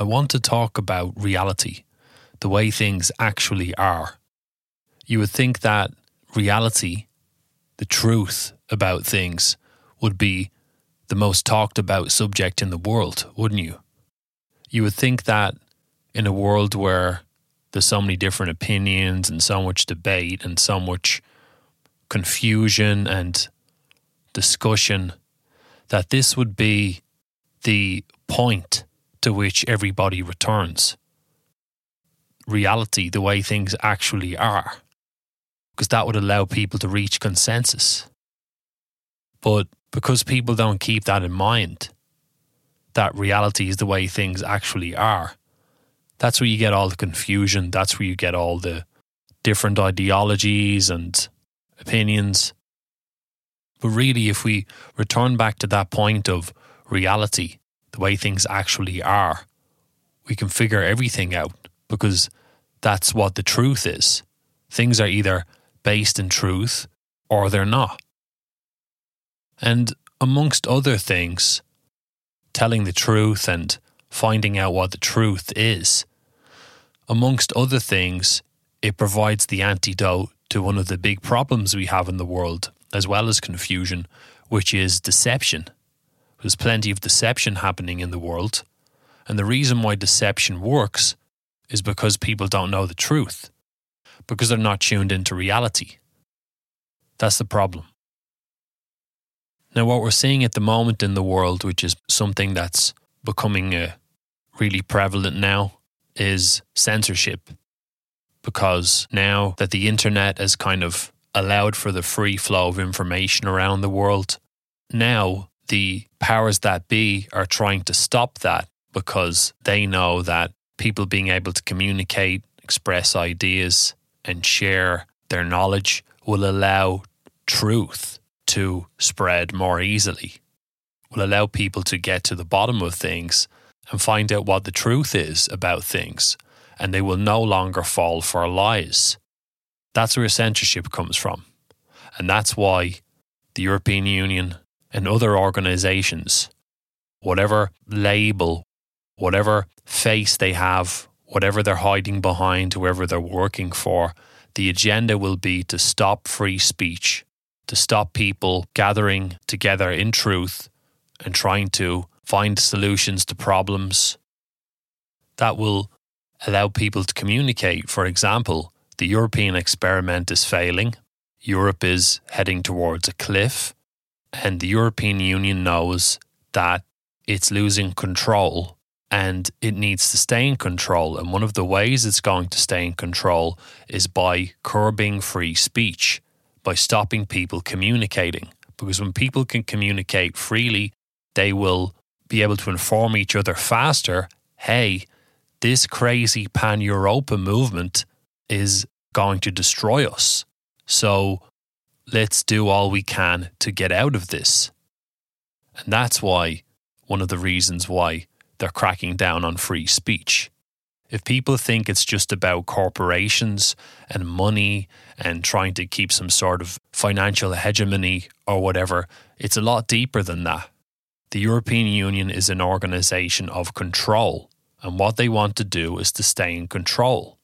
I want to talk about reality, the way things actually are. You would think that reality, the truth about things, would be the most talked about subject in the world, wouldn't you? You would think that in a world where there's so many different opinions and so much debate and so much confusion and discussion, that this would be the point to which everybody returns. Reality, the way things actually are, because that would allow people to reach consensus. But because people don't keep that in mind, that reality is the way things actually are, that's where you get all the confusion. That's where you get all the different ideologies and opinions. But really, if we return back to that point of reality, the way things actually are, we can figure everything out because that's what the truth is. Things are either based in truth or they're not. And amongst other things, telling the truth and finding out what the truth is, amongst other things, it provides the antidote to one of the big problems we have in the world, as well as confusion, which is deception. There's plenty of deception happening in the world. And the reason why deception works is because people don't know the truth, because they're not tuned into reality. That's the problem. Now, what we're seeing at the moment in the world, which is something that's becoming uh, really prevalent now, is censorship. Because now that the internet has kind of allowed for the free flow of information around the world, now the powers that be are trying to stop that because they know that people being able to communicate, express ideas, and share their knowledge will allow truth to spread more easily, will allow people to get to the bottom of things and find out what the truth is about things, and they will no longer fall for lies. That's where censorship comes from. And that's why the European Union and other organizations, whatever label, whatever face they have, whatever they're hiding behind, whoever they're working for, the agenda will be to stop free speech, to stop people gathering together in truth and trying to find solutions to problems. That will allow people to communicate. For example, the European experiment is failing. Europe is heading towards a cliff. And the European Union knows that it's losing control and it needs to stay in control. And one of the ways it's going to stay in control is by curbing free speech, by stopping people communicating. Because when people can communicate freely, they will be able to inform each other faster. Hey, this crazy pan Europa movement is going to destroy us. So let's do all we can to get out of this. And that's why, one of the reasons why they're cracking down on free speech. If people think it's just about corporations and money and trying to keep some sort of financial hegemony or whatever, it's a lot deeper than that. The European Union is an organization of control, and what they want to do is to stay in control.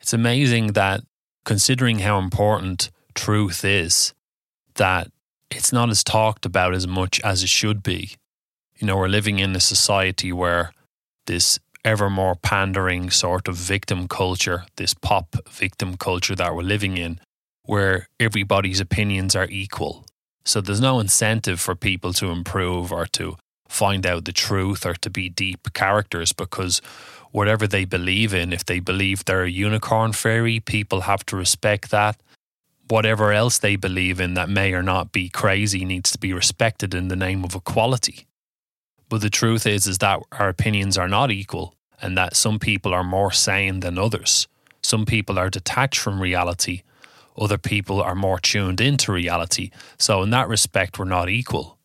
It's amazing that considering how important truth is, that it's not as talked about as much as it should be. You know, we're living in a society where this ever more pandering sort of victim culture, this pop victim culture that we're living in, where everybody's opinions are equal. So there's no incentive for people to improve or to find out the truth or to be deep characters because whatever they believe in. If they believe they're a unicorn fairy, people have to respect that. Whatever else they believe in that may or not be crazy needs to be respected in the name of equality. But the truth is is that our opinions are not equal and that some people are more sane than others. Some people are detached from reality, other people are more tuned into reality. So in that respect we're not equal.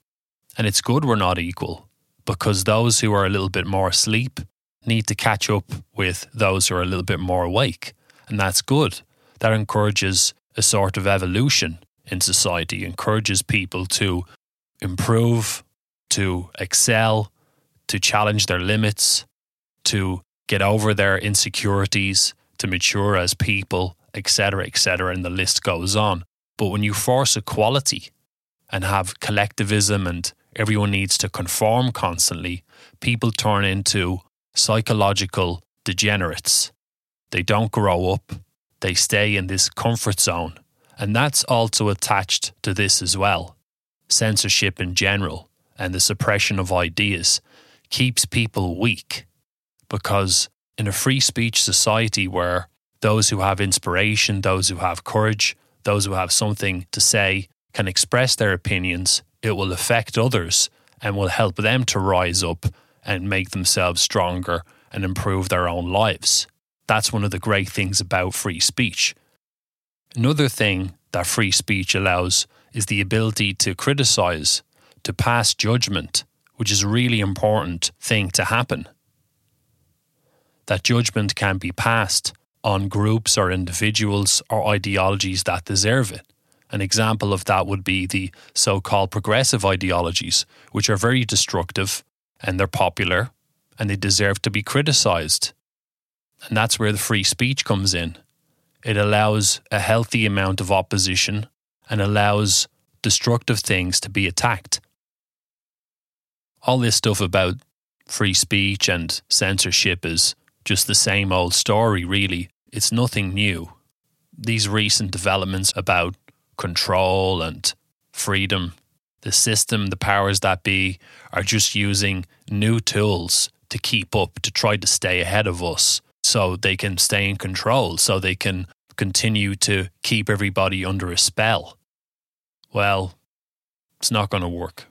And it's good we're not equal because those who are a little bit more asleep need to catch up with those who are a little bit more awake. And that's good. That encourages a sort of evolution in society, encourages people to improve, to excel, to challenge their limits, to get over their insecurities, to mature as people, etc., etc., and the list goes on. But when you force equality and have collectivism and everyone needs to conform constantly, people turn into psychological degenerates. They don't grow up, they stay in this comfort zone. And that's also attached to this as well. Censorship in general and the suppression of ideas keeps people weak because in a free speech society where those who have inspiration, those who have courage, those who have something to say can express their opinions, it will affect others and will help them to rise up and make themselves stronger and improve their own lives. That's one of the great things about free speech. Another thing that free speech allows is the ability to criticize, to pass judgment, which is a really important thing to happen. That judgment can be passed on groups or individuals or ideologies that deserve it. An example of that would be the so called progressive ideologies, which are very destructive and they're popular and they deserve to be criticized. And that's where the free speech comes in. It allows a healthy amount of opposition and allows destructive things to be attacked. All this stuff about free speech and censorship is just the same old story, really. It's nothing new. These recent developments about control and freedom, the system, the powers that be, are just using new tools to keep up, to try to stay ahead of us so they can stay in control, so they can continue to keep everybody under a spell. Well, it's not going to work.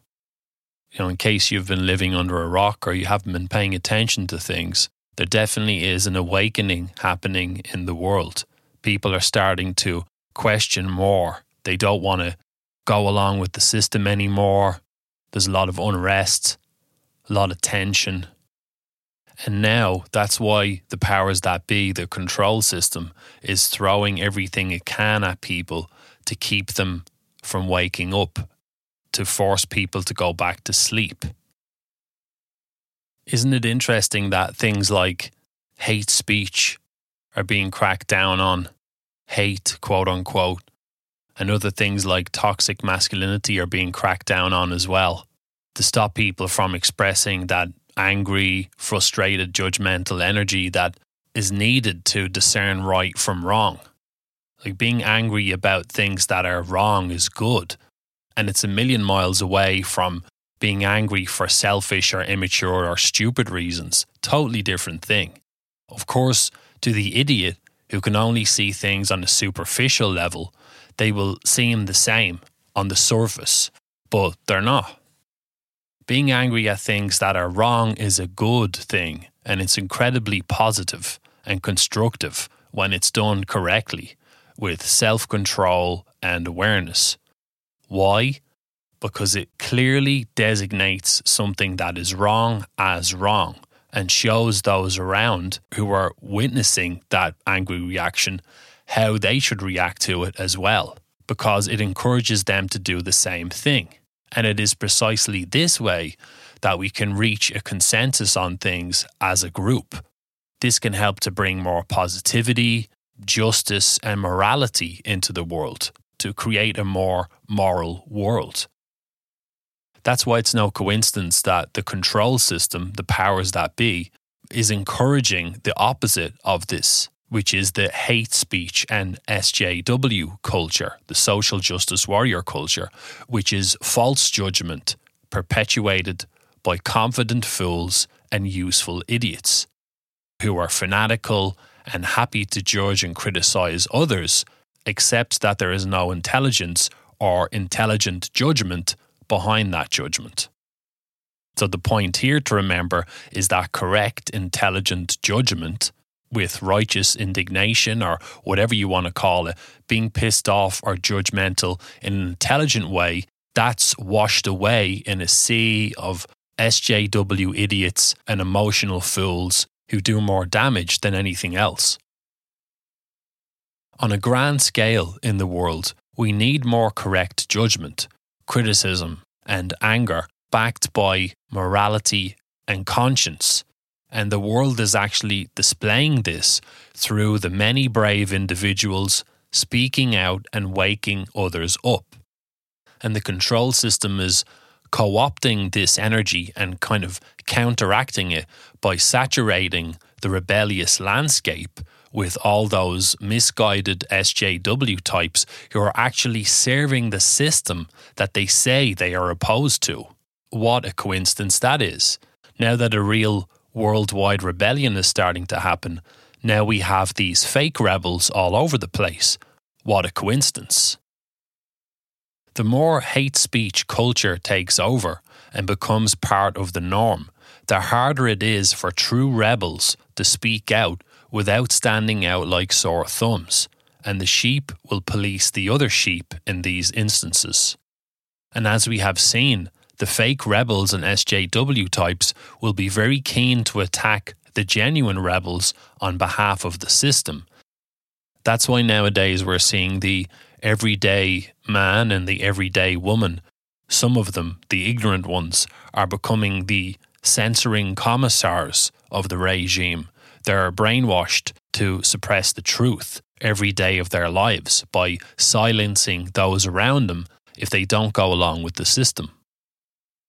You know, in case you've been living under a rock or you haven't been paying attention to things, there definitely is an awakening happening in the world. People are starting to question more. They don't want to go along with the system anymore. There's a lot of unrest, a lot of tension. And now that's why the powers that be, the control system, is throwing everything it can at people to keep them from waking up, to force people to go back to sleep. Isn't it interesting that things like hate speech are being cracked down on? Hate, quote unquote, and other things like toxic masculinity are being cracked down on as well to stop people from expressing that angry, frustrated, judgmental energy that is needed to discern right from wrong. Like being angry about things that are wrong is good. And it's a million miles away from being angry for selfish or immature or stupid reasons. Totally different thing. Of course, to the idiot who can only see things on a superficial level, they will seem the same on the surface, but they're not. Being angry at things that are wrong is a good thing, and it's incredibly positive and constructive when it's done correctly with self control and awareness. Why? because it clearly designates something that is wrong as wrong and shows those around who are witnessing that angry reaction how they should react to it as well, because it encourages them to do the same thing. And it is precisely this way that we can reach a consensus on things as a group. This can help to bring more positivity, justice, and morality into the world to create a more moral world. That's why it's no coincidence that the control system, the powers that be, is encouraging the opposite of this, which is the hate speech and SJW culture, the social justice warrior culture, which is false judgment perpetuated by confident fools and useful idiots who are fanatical and happy to judge and criticize others, except that there is no intelligence or intelligent judgment behind that judgment. So, the point here to remember is that correct, intelligent judgment with righteous indignation or whatever you want to call it, being pissed off or judgmental in an intelligent way, that's washed away in a sea of SJW idiots and emotional fools who do more damage than anything else. On a grand scale in the world, we need more correct judgment criticism, and anger backed by morality and conscience. And the world is actually displaying this through the many brave individuals speaking out and waking others up. And the control system is co opting this energy and kind of counteracting it by saturating the rebellious landscape with all those misguided SJW types who are actually serving the system that they say they are opposed to. What a coincidence that is. Now that a real worldwide rebellion is starting to happen, now we have these fake rebels all over the place. What a coincidence. The more hate speech culture takes over and becomes part of the norm, the harder it is for true rebels to speak out without standing out like sore thumbs, and the sheep will police the other sheep in these instances. And as we have seen, the fake rebels and SJW types will be very keen to attack the genuine rebels on behalf of the system. That's why nowadays we're seeing the everyday man and the everyday woman, some of them, the ignorant ones, are becoming the censoring commissars of the regime. They're brainwashed to suppress the truth every day of their lives by silencing those around them if they don't go along with the system.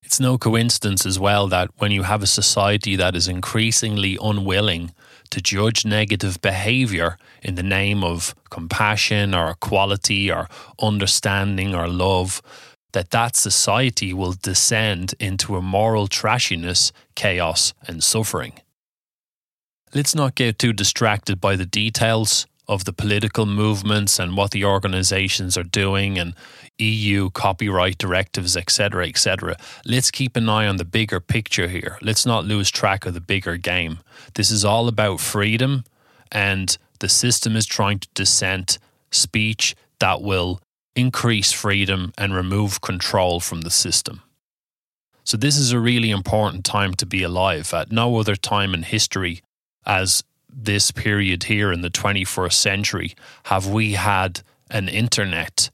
It's no coincidence as well that when you have a society that is increasingly unwilling to judge negative behavior in the name of compassion or equality or understanding or love, that that society will descend into a moral trashiness, chaos, and suffering. Let's not get too distracted by the details of the political movements and what the organizations are doing and EU copyright directives, etc., etc. Let's keep an eye on the bigger picture here. Let's not lose track of the bigger game. This is all about freedom, and the system is trying to dissent speech that will increase freedom and remove control from the system. So, this is a really important time to be alive. At no other time in history, as this period here in the 21st century, have we had an internet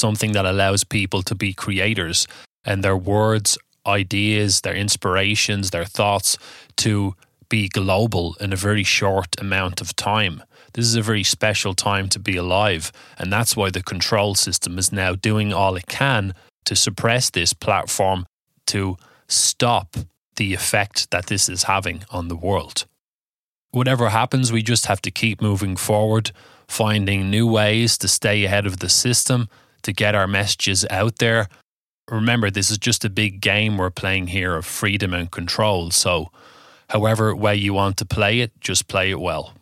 something that allows people to be creators and their words, ideas, their inspirations, their thoughts to be global in a very short amount of time. This is a very special time to be alive, and that's why the control system is now doing all it can to suppress this platform to stop the effect that this is having on the world. Whatever happens, we just have to keep moving forward, finding new ways to stay ahead of the system to get our messages out there. Remember, this is just a big game we're playing here of freedom and control. So, however way you want to play it, just play it well.